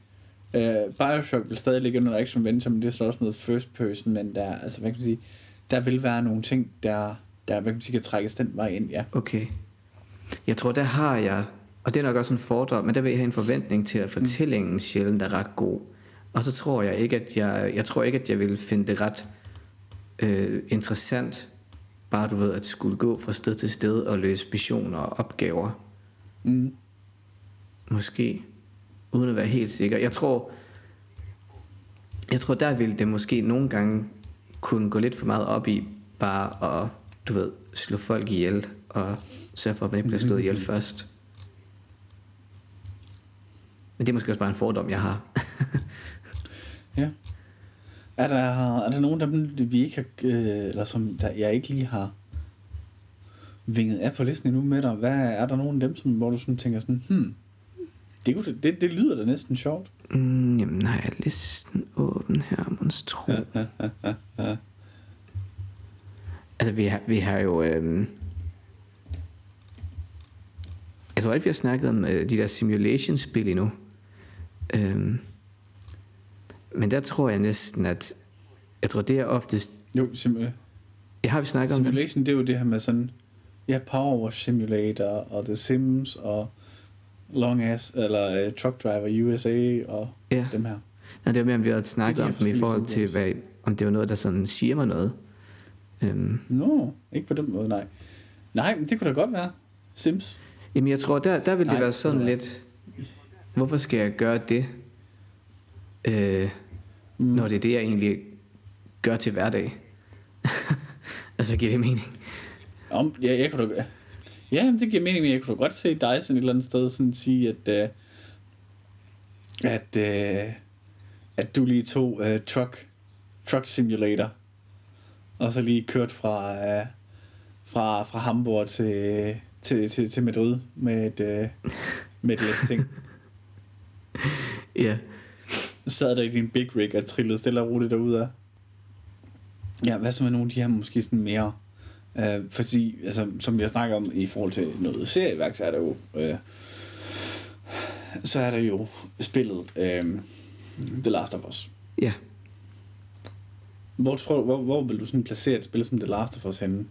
Øh, Bioshock vil stadig ligge under action adventure, men det er så også noget first person, men der, altså, hvad kan man sige, der vil være nogle ting, der, der hvad kan man sige, kan trækkes den vej ind, ja. Okay. Jeg tror, der har jeg, og det er nok også en fordom, men der vil jeg have en forventning til, at fortællingen sjældent er ret god. Og så tror jeg ikke, at jeg, jeg tror ikke, at jeg vil finde det ret øh, interessant, bare du ved, at skulle gå fra sted til sted og løse missioner og opgaver. Mm. Måske. Uden at være helt sikker. Jeg tror, jeg tror, der ville det måske nogle gange kunne gå lidt for meget op i bare at, du ved, slå folk ihjel og sørge for, at man ikke bliver slået ihjel først. Men det er måske også bare en fordom, jeg har. Ja. Er der, er der nogen dem, vi ikke har, øh, eller som der, jeg ikke lige har vinget af på listen endnu med dig? Hvad er der nogen af dem, som, hvor du sådan tænker sådan, hmm, det, kunne, det, det lyder da næsten sjovt. Mm, jamen, har jeg listen åben her, monstro? Altså, vi har, vi har jo... Øhm, jeg tror ikke, vi har snakket om øh, de der simulation-spil endnu. Øhm, men der tror jeg næsten, at... Jeg tror, det er oftest... Jo, sim- Jeg har vi snakket om det? simulation, det er jo det her med sådan, ja, Power Wash Simulator, og The Sims, og Long Ass, eller uh, Truck Driver USA, og Ja. dem her. Nej, det var mere, om vi havde snakket om dem i forhold til, hvad, om det var noget, der sådan siger mig noget. Øhm, no, ikke på den måde, nej. Nej, men det kunne da godt være. Sims. jamen, jeg tror, der, der vil det Nej, være sådan du lidt... Hvorfor skal jeg gøre det? Øh, Mm. når det er det, jeg egentlig gør til hverdag. altså, giver det mening? Om, ja, jeg kunne da, ja, det giver mening, men jeg kunne da godt se dig sådan et eller andet sted sådan sige, at, uh, at, uh, at du lige tog uh, truck, truck Simulator, og så lige kørt fra, uh, fra, fra Hamburg til, til, til, til Madrid med et, uh, med et ting. Ja. sad der i din big rig og trillede stille og roligt derudad. Ja, hvad så med nogle af de her måske sådan mere... Øh, fordi, altså, som jeg snakker om i forhold til noget serieværk, så er der jo... Øh, så er der jo spillet øh, The Last of Us. Ja. Hvor, tror hvor, hvor vil du sådan placere et spil som The Last of Us henne?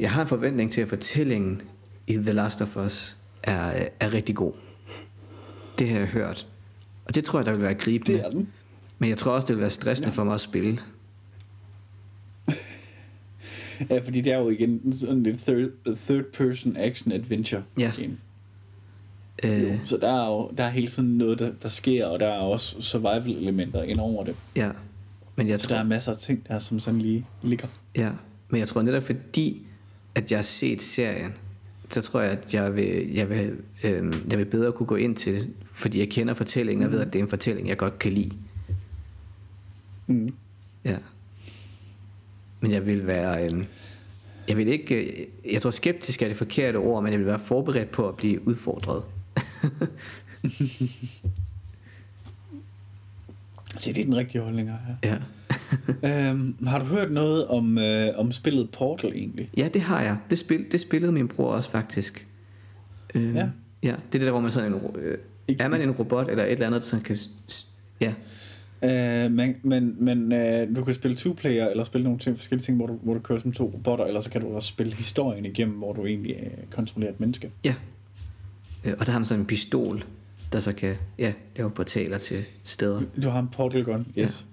Jeg har en forventning til, at fortællingen i The Last of Us er, er rigtig god. Det har jeg hørt. Og det tror jeg, der vil være gribende. Det er den. Men jeg tror også, det vil være stressende Ja. for mig at spille. Ja, fordi det er jo igen sådan et third, third person action adventure Ja. game. Øh, Jo, så der er jo der er hele tiden noget, der, der sker, og der er også survival elementer ind over det. ja. Men jeg Så tror, der er masser af ting, der som sådan lige ligger. Ja, men jeg tror netop fordi, at jeg har set serien, så tror jeg, at jeg vil, jeg vil, øh, jeg vil bedre kunne gå ind til det, fordi jeg kender fortællingen og ved, at det er en fortælling, jeg godt kan lide. Mm. Ja. Men jeg vil være... Øh, jeg vil ikke... Øh, jeg tror, skeptisk er det forkerte ord, men jeg vil være forberedt på at blive udfordret. Så det er den rigtige holdning her. ja. øhm, har du hørt noget om, øh, om spillet Portal egentlig? ja, det har jeg. Det, spil, det spillede min bror også faktisk. Øh, Ja. ja. det er det der, hvor man sådan en... Øh, er man en robot eller et eller andet, som kan... Ja, Øh, men men, men øh, du kan spille two-player, eller spille nogle ting, forskellige ting, hvor du, hvor du kører som to robotter, eller så kan du også spille historien igennem, hvor du egentlig øh, kontrollerer et menneske. Ja. Øh, Og der har man sådan en pistol, der så kan ja, lave portaler til steder. Du har en portal gun, yes.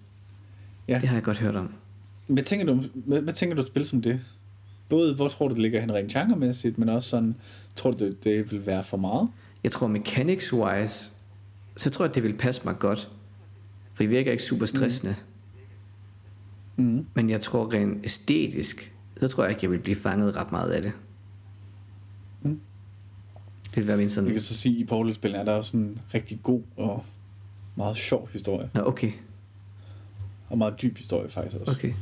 Ja. Det har jeg godt hørt om. Hvad tænker du, hvad, hvad tænker du et spil som det? Både, hvor tror du, det ligger hen rent genremæssigt, men også sådan, tror du, det, det vil være for meget? Jeg tror mechanics-wise, så tror jeg, det vil passe mig godt. For det virker ikke super stressende. Mm. Men jeg tror rent æstetisk, så tror jeg ikke, jeg vil blive fanget ret meget af det. Mm. Det vil være min sådan... Jeg kan så sige, at i Portal-spillene er der også en rigtig god og meget sjov historie. Nå, okay. Og meget dyb historie faktisk også. Okay.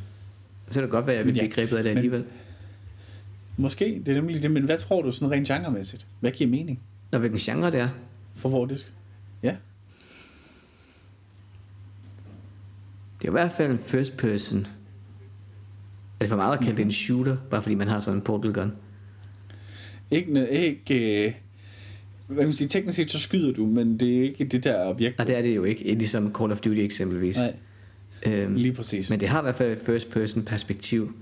Så kan det godt være, at jeg vil ja, blive grebet af det men- alligevel. Måske, det er nemlig det, men hvad tror du sådan rent genremæssigt? Hvad giver mening Når hvilken genre det er. for hvor det skal? Ja, Det er i hvert fald en first person. Altså for meget kalde det en shooter, bare fordi man har sådan en portal gun. ikke, ikke øh, hvad kan man sige, teknisk set så skyder du, men det er ikke det der objekt. Og det er det jo ikke, ligesom Call of Duty eksempelvis. Nej, Øhm, lige præcis. men det har i hvert fald et first person perspektiv.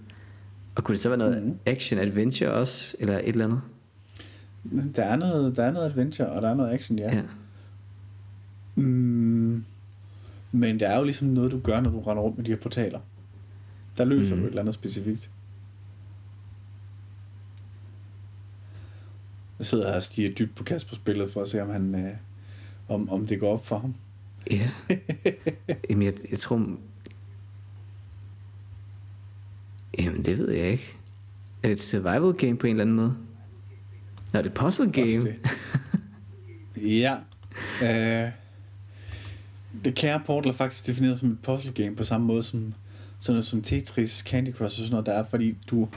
Og kunne det så være noget Mhm. action adventure også, eller et eller andet? Der er noget, der er noget adventure, og der er noget action, ja. Ja. Mm, men det er jo ligesom noget, du gør, når du render rundt med de her portaler. Der løser mm. du et eller andet specifikt. Jeg sidder og stiger dybt på Kaspers billede for at se, om, han, øh, om, om det går op for ham. Ja. Jamen, jeg, jeg tror... Jamen, det ved jeg ikke. Er det et survival game på en eller anden måde? Nå, det er et puzzle game. ja. Øh, det kære Portal er faktisk defineret som et puzzle game på samme måde som sådan noget som Tetris, Candy Crush og sådan noget der er, fordi du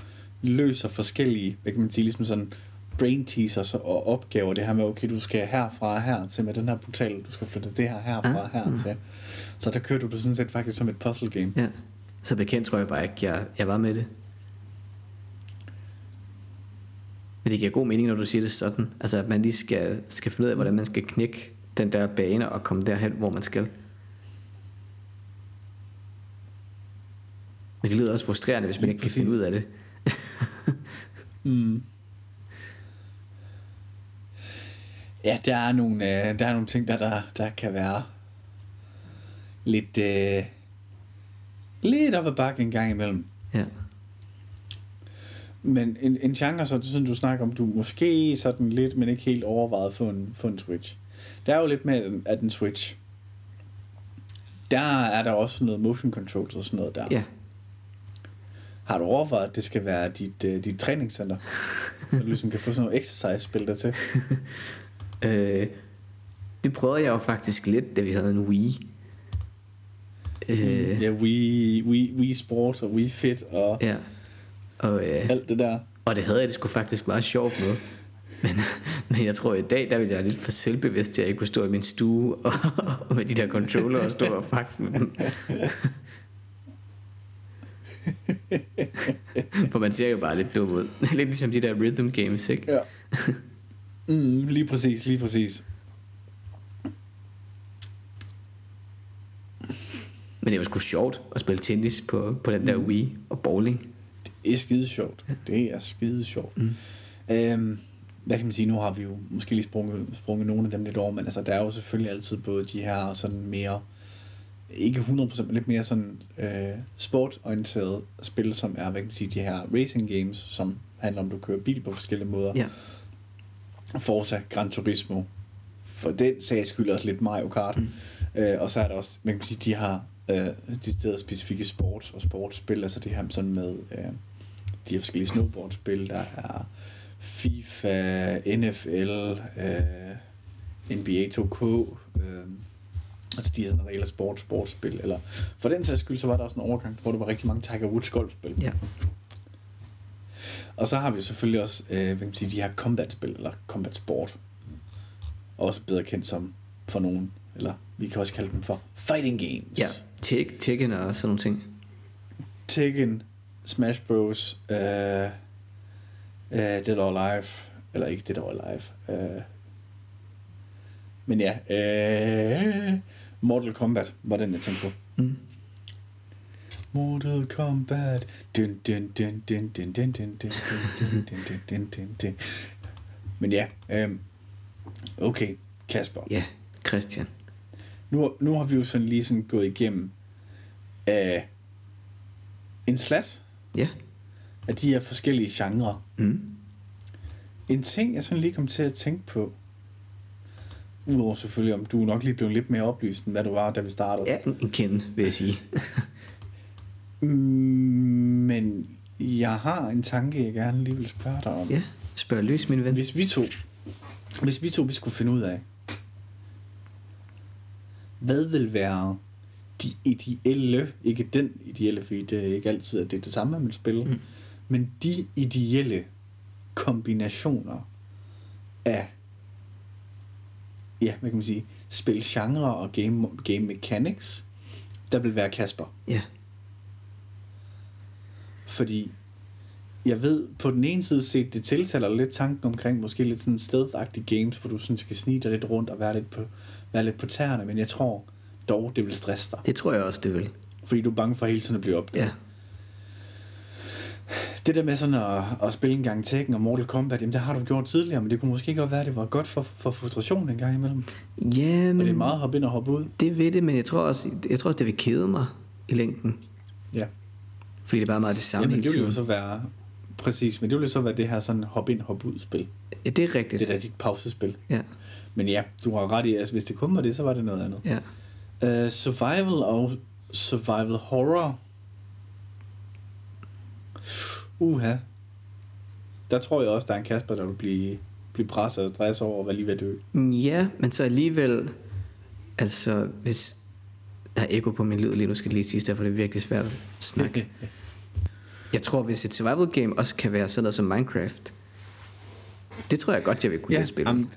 løser forskellige, hvad kan man sige, ligesom sådan brain teasers og opgaver, det her med, okay, du skal herfra og her til med den her portal, du skal flytte det her herfra og her til. Så der kører du det sådan set faktisk som et puzzle game. Ja. Så bekendt tror jeg bare ikke, jeg, jeg var med det. Men det giver god mening, når du siger det sådan. Altså, at man lige skal, skal finde ud af, hvordan man skal knække den der bane og komme derhen, hvor man skal. Men det lyder også frustrerende, hvis man ikke kan finde ud af det. Mm. Ja, der er nogle, øh, der er nogle ting, der, der, der kan være lidt, øh, lidt op ad bakke en gang imellem. Ja. Men en, en genre, så sådan du snakker om, du måske sådan lidt, men ikke helt overvejet for en, for en Switch. Der er jo lidt med, at en Switch, der er der også noget motion control og sådan noget der. Ja. Har du overvejet, at det skal være dit, uh, dit træningscenter? så du ligesom kan få sådan noget exercise-spil der til. Øh, det prøvede jeg jo faktisk lidt, da vi havde en Wii. Øh, Ja, Wii, Wii, Wii Sport og Wii Fit og ja. Og, øh, alt det der. Og det havde jeg det sgu faktisk meget sjovt med. Men, men jeg tror i dag, der ville jeg lidt for selvbevidst til, at jeg ikke kunne stå i min stue og, og med de der controller og stå og fuck med dem. For man ser jo bare lidt dum ud. Lidt ligesom de der rhythm games, ikke? Ja. Mm, lige præcis, lige præcis. Men det var sgu sjovt at spille tennis på, på den der Wii og bowling. Det er skide sjovt. Det er skide sjovt. Mm. Øhm, hvad kan man sige, nu har vi jo måske lige sprunget, sprunget nogle af dem lidt over, men altså, der er jo selvfølgelig altid både de her sådan mere, ikke 100%, men lidt mere sådan øh, sportorienterede spil, som er, hvad kan man sige, de her racing games, som handler om, at du kører bil på forskellige måder. Ja. Forza, Gran Turismo, for den sags skyld også lidt Mario Kart. Mm. Øh, og så er der også, man kan sige, de har øh, de steder specifikke sports og sportsspil, altså det her sådan med øh, de her forskellige snowboardspil, der er FIFA, NFL, øh, NBA 2K, øh, altså de sådan regler sport, sportsspil, eller for den sags skyld, så var der også en overgang, hvor der var rigtig mange Tiger Woods golfspil. Ja. Og så har vi selvfølgelig også, øh, hvad kan man sige, de her combat-spil, eller combat sport. Også bedre kendt som for nogen, eller vi kan også kalde dem for fighting games. Ja. Tek, Tekken og sådan nogle ting. Tekken, Smash Bros, øh, øh, Dead or Alive, eller ikke Dead or Alive. Øh, men ja, øh, Mortal Kombat var den, jeg tænkte på. Mm. Mortal Kombat. Dun, dun, dun, dun, dun, dun, dun, dun, dun, dun, dun, dun, dun, dun, dun. Men ja, øhm, okay, Kasper. Ja. Christian. Nu, nu har vi jo sådan lige sådan gået igennem af en slat Ja. Af de her forskellige genrer. Mm. En ting, jeg sådan lige kom til at tænke på, udover selvfølgelig, om du nok lige blevet lidt mere oplyst, end hvad du var, da vi startede. Ja, en, en kende, vil jeg sige. Men jeg har en tanke, jeg gerne lige vil spørge dig om. ja, spørg løs, min ven. Hvis vi to, hvis vi to vi skulle finde ud af, hvad vil være de ideelle, ikke den ideelle, fordi det er ikke altid, at det er det samme, man vil spille, mm. Men de ideelle kombinationer af, ja, hvad kan man sige, spilgenre og game, game mechanics, der vil være Kasper. Ja, Fordi jeg ved, på den ene side set, det tiltaler lidt tanken omkring måske lidt sådan stealth games, hvor du sådan skal snige dig lidt rundt og være lidt, på, være lidt på tæerne, men jeg tror dog, det vil stresse dig. det tror jeg også, det vil. Fordi du er bange for hele tiden at blive opdaget. Ja, Det der med sådan at, at spille en gang Tekken og Mortal Kombat, jamen det har du gjort tidligere, men det kunne måske godt være, at det var godt for, for frustration en gang imellem. ja Men men det er meget hoppe ind og hoppe ud. det ved det, men jeg tror, også, jeg tror også, det vil kede mig i længden. Ja. Fordi det er bare meget det samme Jamen, det vil jo så være, præcis, men det vil jo så være det her sådan hop ind, hop ud spil. Ja, det er rigtigt. Det er dit pausespil. Ja, Men ja, du har ret i, altså hvis det kun var det, så var det noget andet. ja. Uh, survival og survival horror. Uha. Der tror jeg også, der er en Kasper, der vil blive, blive presset og stress over at være lige ved at dø. Ja, men så alligevel, altså hvis der er ekko på min lyd lige nu, skal lige sige, derfor er det virkelig svært at snakke. Jeg tror, hvis et survival game også kan være sådan noget som Minecraft, det tror jeg godt, jeg vil kunne ja, spille. jamen,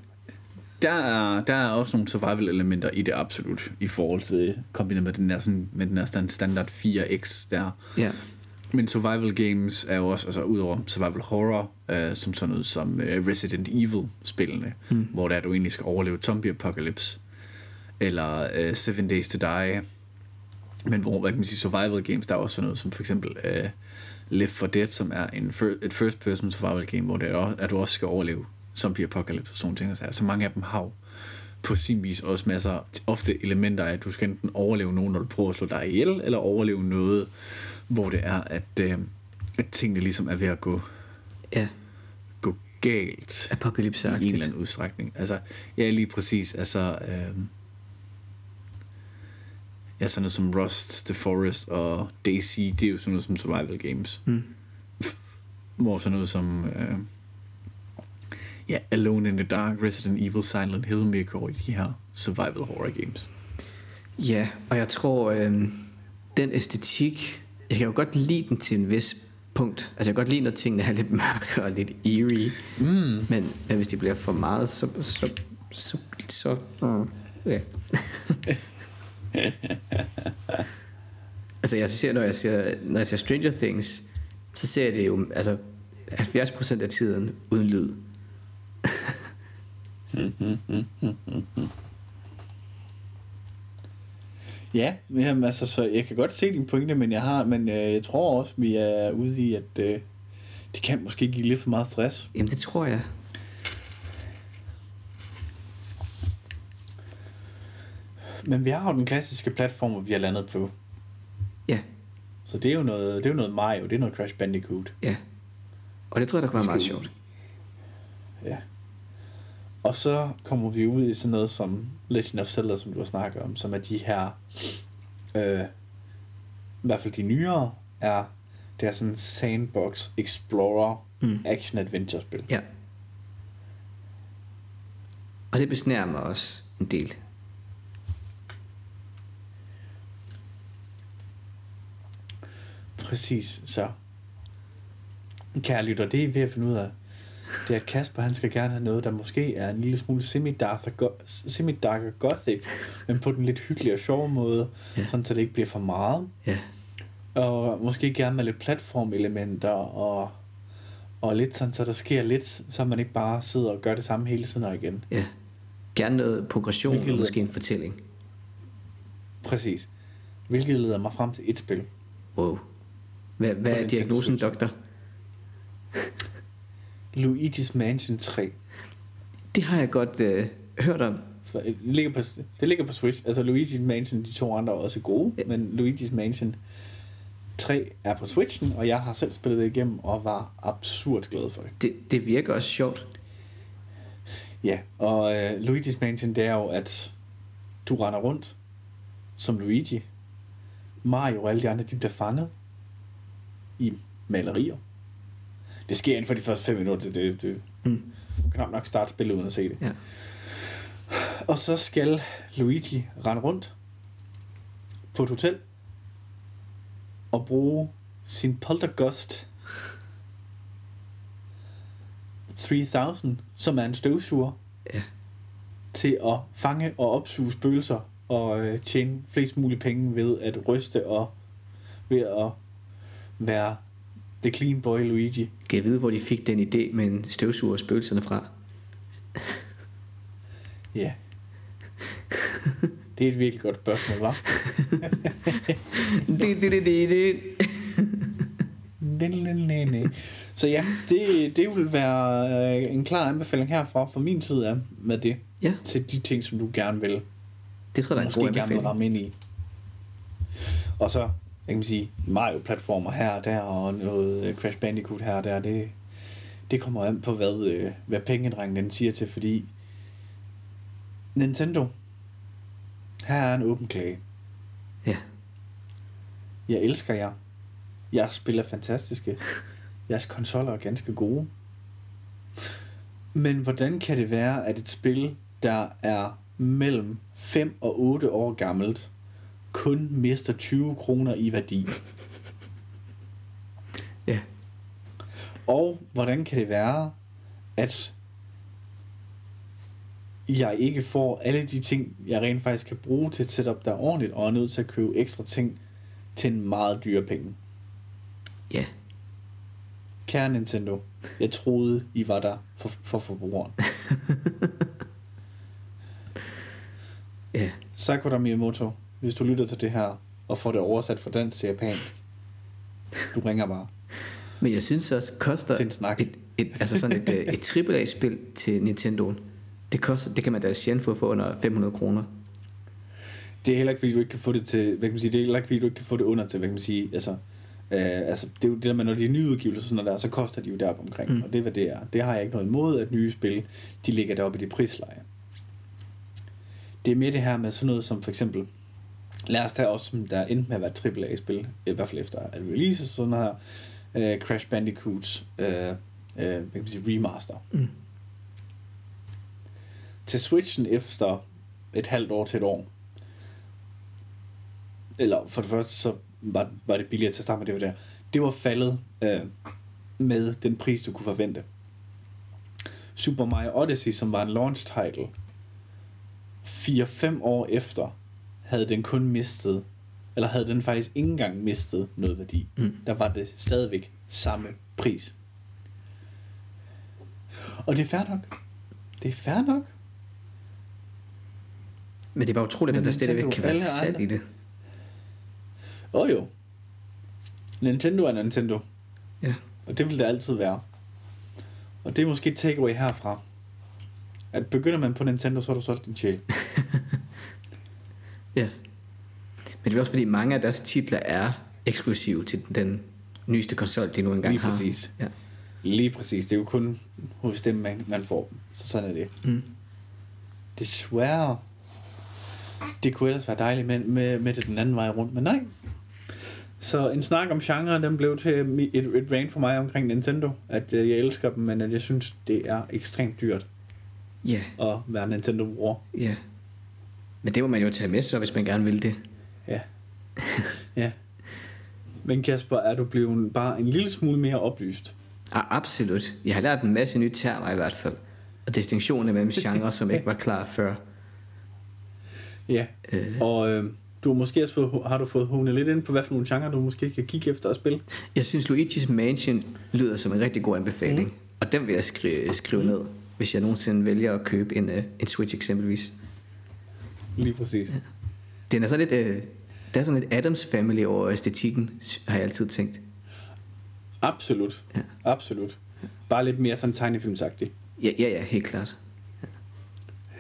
der, er, der er også nogle survival elementer i det absolut, i forhold til kombineret med den der, sådan, med den der stand- standard 4X der. Ja, Men survival games er jo også, altså udover survival horror, øh, som sådan noget som øh, Resident Evil-spillene, mm. hvor der du egentlig skal overleve zombie apocalypse, eller øh, Seven Days to Die, men hvor, hvad kan man sige, survival games, der er også sådan noget som for eksempel øh, Left 4 Dead, som er en fir- et first person survival game, hvor det er, at du også skal overleve zombie apocalypse og sådan ting. Så, så mange af dem har på sin vis også masser, ofte elementer af, at du skal enten overleve nogen, når du prøver at slå dig ihjel, eller overleve noget, hvor det er, at, øh, at tingene ligesom er ved at gå, ja. gå galt i en eller anden udstrækning. Altså, ja, lige præcis. Altså, øh, ja, sådan noget som Rust, The Forest og Daisy, det er jo sådan noget som survival games. Mm. Hvor sådan noget som, øh, ja, Alone in the Dark, Resident Evil, Silent Hill, mere går i de her survival horror games. Ja, og jeg tror, øh, den æstetik, jeg kan jo godt lide den til en vis punkt. Altså jeg kan godt lide, når tingene er lidt mørke og lidt eerie. Mm. Men, men hvis de bliver for meget, så... så, så, så mm, ja. altså jeg ser, når jeg ser, når jeg ser Stranger Things, så ser jeg det jo altså 70% af tiden uden lyd. Ja, jamen, altså, så jeg kan godt se din pointe, men jeg har, men øh, jeg tror også, vi er ude i, at øh, det kan måske give lidt for meget stress. Jamen det tror jeg. Men vi har jo den klassiske platform, vi har landet på. Ja, Så det er jo noget, det er jo noget Mario, det er noget Crash Bandicoot. ja. Og det tror jeg, der kunne være meget sjovt. Ja. Og så kommer vi ud i sådan noget som Legend of Zelda, som du har snakket om, som er de her, øh, i hvert fald de nyere, er, det er sådan en sandbox explorer mm. action adventure spil. Ja. Og det besnærer mig også en del. Præcis, så. Kære lytter, det er I ved at finde ud af. Det er Kasper, han skal gerne have noget, der måske er en lille smule semi-dark og, go- semi-dark og gothic, men på den lidt hyggelige og sjove måde, Ja. sådan så det ikke bliver for meget. Ja. Og måske gerne med lidt platformelementer og, og lidt sådan, så der sker lidt, så man ikke bare sidder og gør det samme hele tiden og igen. Ja. Gerne noget progression Hvilket og måske en fortælling. Præcis. Hvilket leder mig frem til et spil. Wow. Hvad, hvad er diagnosen, doktor? Luigi's Mansion 3. Det har jeg godt øh, hørt om. for, det, ligger på, det ligger på Switch. Altså Luigi's Mansion, de to andre er også gode, ja. men Luigi's Mansion 3 er på Switchen, og jeg har selv spillet det igennem og var absurd glad for det. Det, det virker også sjovt. Ja, og uh, Luigi's Mansion, det er jo, at du render rundt som Luigi. Mario og alle de andre, de bliver fanget i malerier. Det sker inden for de første fem minutter. Det, det, det mm. Du kan nok starte spillet uden at se det. Ja. Og så skal Luigi rende rundt på et hotel og bruge sin Poltergust 3000, som er en støvsuger, Ja. til at fange og opsuge spøgelser og øh, tjene flest mulige penge ved at ryste og ved at være the clean boy Luigi. Kan jeg vide, hvor de fik den idé med en støvsuger og spøgelserne fra? Ja. Det er et virkelig godt spørgsmål, hva'? det, det, det, det, det. Så ja, det, det vil være øh, en klar anbefaling herfra fra min side af med det. Ja. Til de ting, som du gerne vil, Det tror jeg, der er en god gerne vil anbefaling. ramme ind i. Og så, kan man sige, Mario-platformer her og der, og noget øh, Crash Bandicoot her og der, det, det kommer an på, hvad, øh, hvad pengedrengen den siger til, fordi Nintendo, her er en åben klage. Ja. Jeg elsker jer. Jeres spil er fantastiske. Jeres konsoller er ganske gode. Men hvordan kan det være, at et spil, der er mellem 5 og 8 år gammelt, kun mister 20 kroner i værdi? Ja. Og hvordan kan det være, at jeg ikke får alle de ting, jeg rent faktisk kan bruge til et setup, der er ordentligt, og er nødt til at købe ekstra ting til en meget dyre penge? Ja. Kære Nintendo, jeg troede, I var der for, for forbrugeren. Ja. Sakura Miyamoto, hvis du lytter til det her, og får det oversat fra dansk til japansk, du ringer bare. Men jeg synes også, koster Til en snak. et, et, altså sådan et, øh, et AAA-spil til Nintendoen, det, koster, det kan man da sjældent få for under 500 kroner. Det er heller ikke, fordi du ikke kan få det til, hvad kan man sige, det er heller ikke, fordi du ikke kan få det under til, hvad kan man sige, altså, øh, altså det er jo det der med, når de er nyudgivelser, sådan der, så koster de jo deroppe omkring, mm. og det er, hvad det er. Det har jeg ikke noget imod, at nye spil, de ligger deroppe i det prisleje. Det er mere det her med sådan noget som for eksempel, lad os tage også, som der endte med at være AAA-spil, i hvert fald efter at release sådan her, øh, Crash Bandicoots, øh, øh, hvad kan man sige, remaster. Mm. Til Switchen efter et halvt år til et år, eller for det første, så var, var det billigere til at starte med det var der. Det var faldet øh, med den pris, du kunne forvente. Super Mario Odyssey, som var en launch title, 4-5 år efter, havde den kun mistet, eller havde den faktisk ikke engang mistet noget værdi. Mm. Der var det stadigvæk samme pris. Og det er fair nok. Det er fair nok. Men det er bare utroligt, Men at der stadigvæk kan være andre- i det. Åh oh, jo. Nintendo er Nintendo. Ja. Og det vil det altid være. Og det er måske et takeaway herfra. At begynder man på Nintendo, så har du solgt din sjæl. Ja. Men det er også fordi, mange af deres titler er eksklusive til den nyeste konsol, de nu engang Lige har. præcis. Ja. Lige præcis. Det er jo kun hos dem, man, man får dem. Så sådan er det. Mm. Desværre. Det kunne ellers være dejligt med, med, med det den anden vej rundt, men nej. Så en snak om genre, den blev til et, et rant for mig omkring Nintendo. At øh, jeg elsker dem, men at jeg synes, det er ekstremt dyrt Ja, at være Nintendo-bruger. ja. Men det må man jo tage med så, hvis man gerne vil det. Ja. ja. Men Kasper, er du blevet bare en lille smule mere oplyst? Ah, absolut. Jeg har lært en masse nye termer i hvert fald. Og distinktioner mellem genrer, som ikke var klar før. Ja. Øh. Og øh, du har måske også fået, har du fået hunet lidt ind på, hvad for nogle genrer, du måske skal kigge efter at spille? Jeg synes, Luigi's Mansion lyder som en rigtig god anbefaling. Mm. Og den vil jeg skrive, skrive ned, hvis jeg nogensinde vælger at købe en, uh, en Switch eksempelvis. Lige præcis. Ja. Den er sådan lidt... Uh, der er sådan lidt Adams Family over æstetikken, har jeg altid tænkt. Absolut. Ja. Absolut. Bare lidt mere sådan tegnefilmsagtigt. Ja, ja, ja helt klart.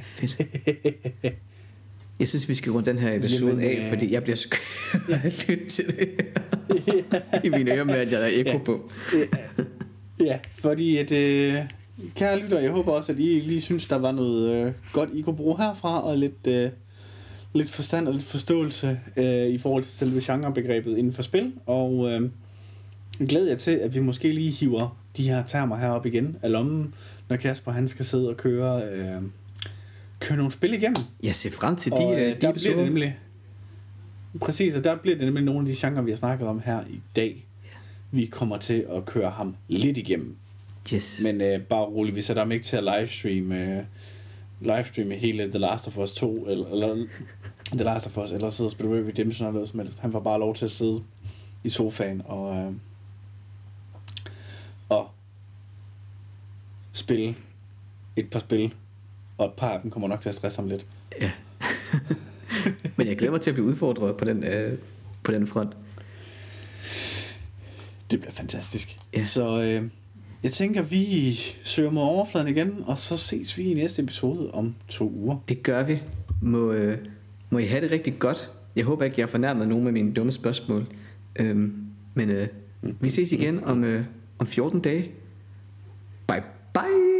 Fedt. Jeg synes, vi skal runde den her episode Jamen, af, øh, fordi jeg bliver sku... lytte til det I mine ører med, at jeg er ekko på. Ja, fordi at, øh, kære lytter, jeg håber også, at I lige synes, der var noget øh, godt, I kunne bruge herfra, og lidt, øh, lidt forstand og lidt forståelse øh, i forhold til selve genrebegrebet inden for spil, og øh, glæder jeg til, at vi måske lige hiver de her termer herop igen af lommen, når Kasper han skal sidde og køre, øh, køre nogle spil igennem. Jeg ser frem til de, Og, øh, øh, de der bliver episoder. det nemlig Præcis, og der bliver det nemlig nogle af de genrer, vi har snakket om her i dag. Vi kommer til at køre ham lidt igennem. Yes. Men øh, bare roligt, vi sætter ham ikke til at livestreame, øh, livestreame hele The Last of Us 2, eller, eller The Last of Us, eller sidde og spille Red Redemption eller noget som helst. Han får bare lov til at sidde i sofaen og, øh, og spille et par spil, og et par af dem kommer nok til at stresse ham lidt. Ja. Men jeg glæder mig til at blive udfordret på den, øh, på den front. Det bliver fantastisk. Ja. Så øh, jeg tænker, vi søger mod overfladen igen, og så ses vi i næste episode om to uger. Det gør vi. Må, øh, må I have det rigtig godt. Jeg håber ikke, jeg har fornærmet nogen med mine dumme spørgsmål. Øhm, men øh, vi ses igen om, øh, om 14 dage. Bye bye.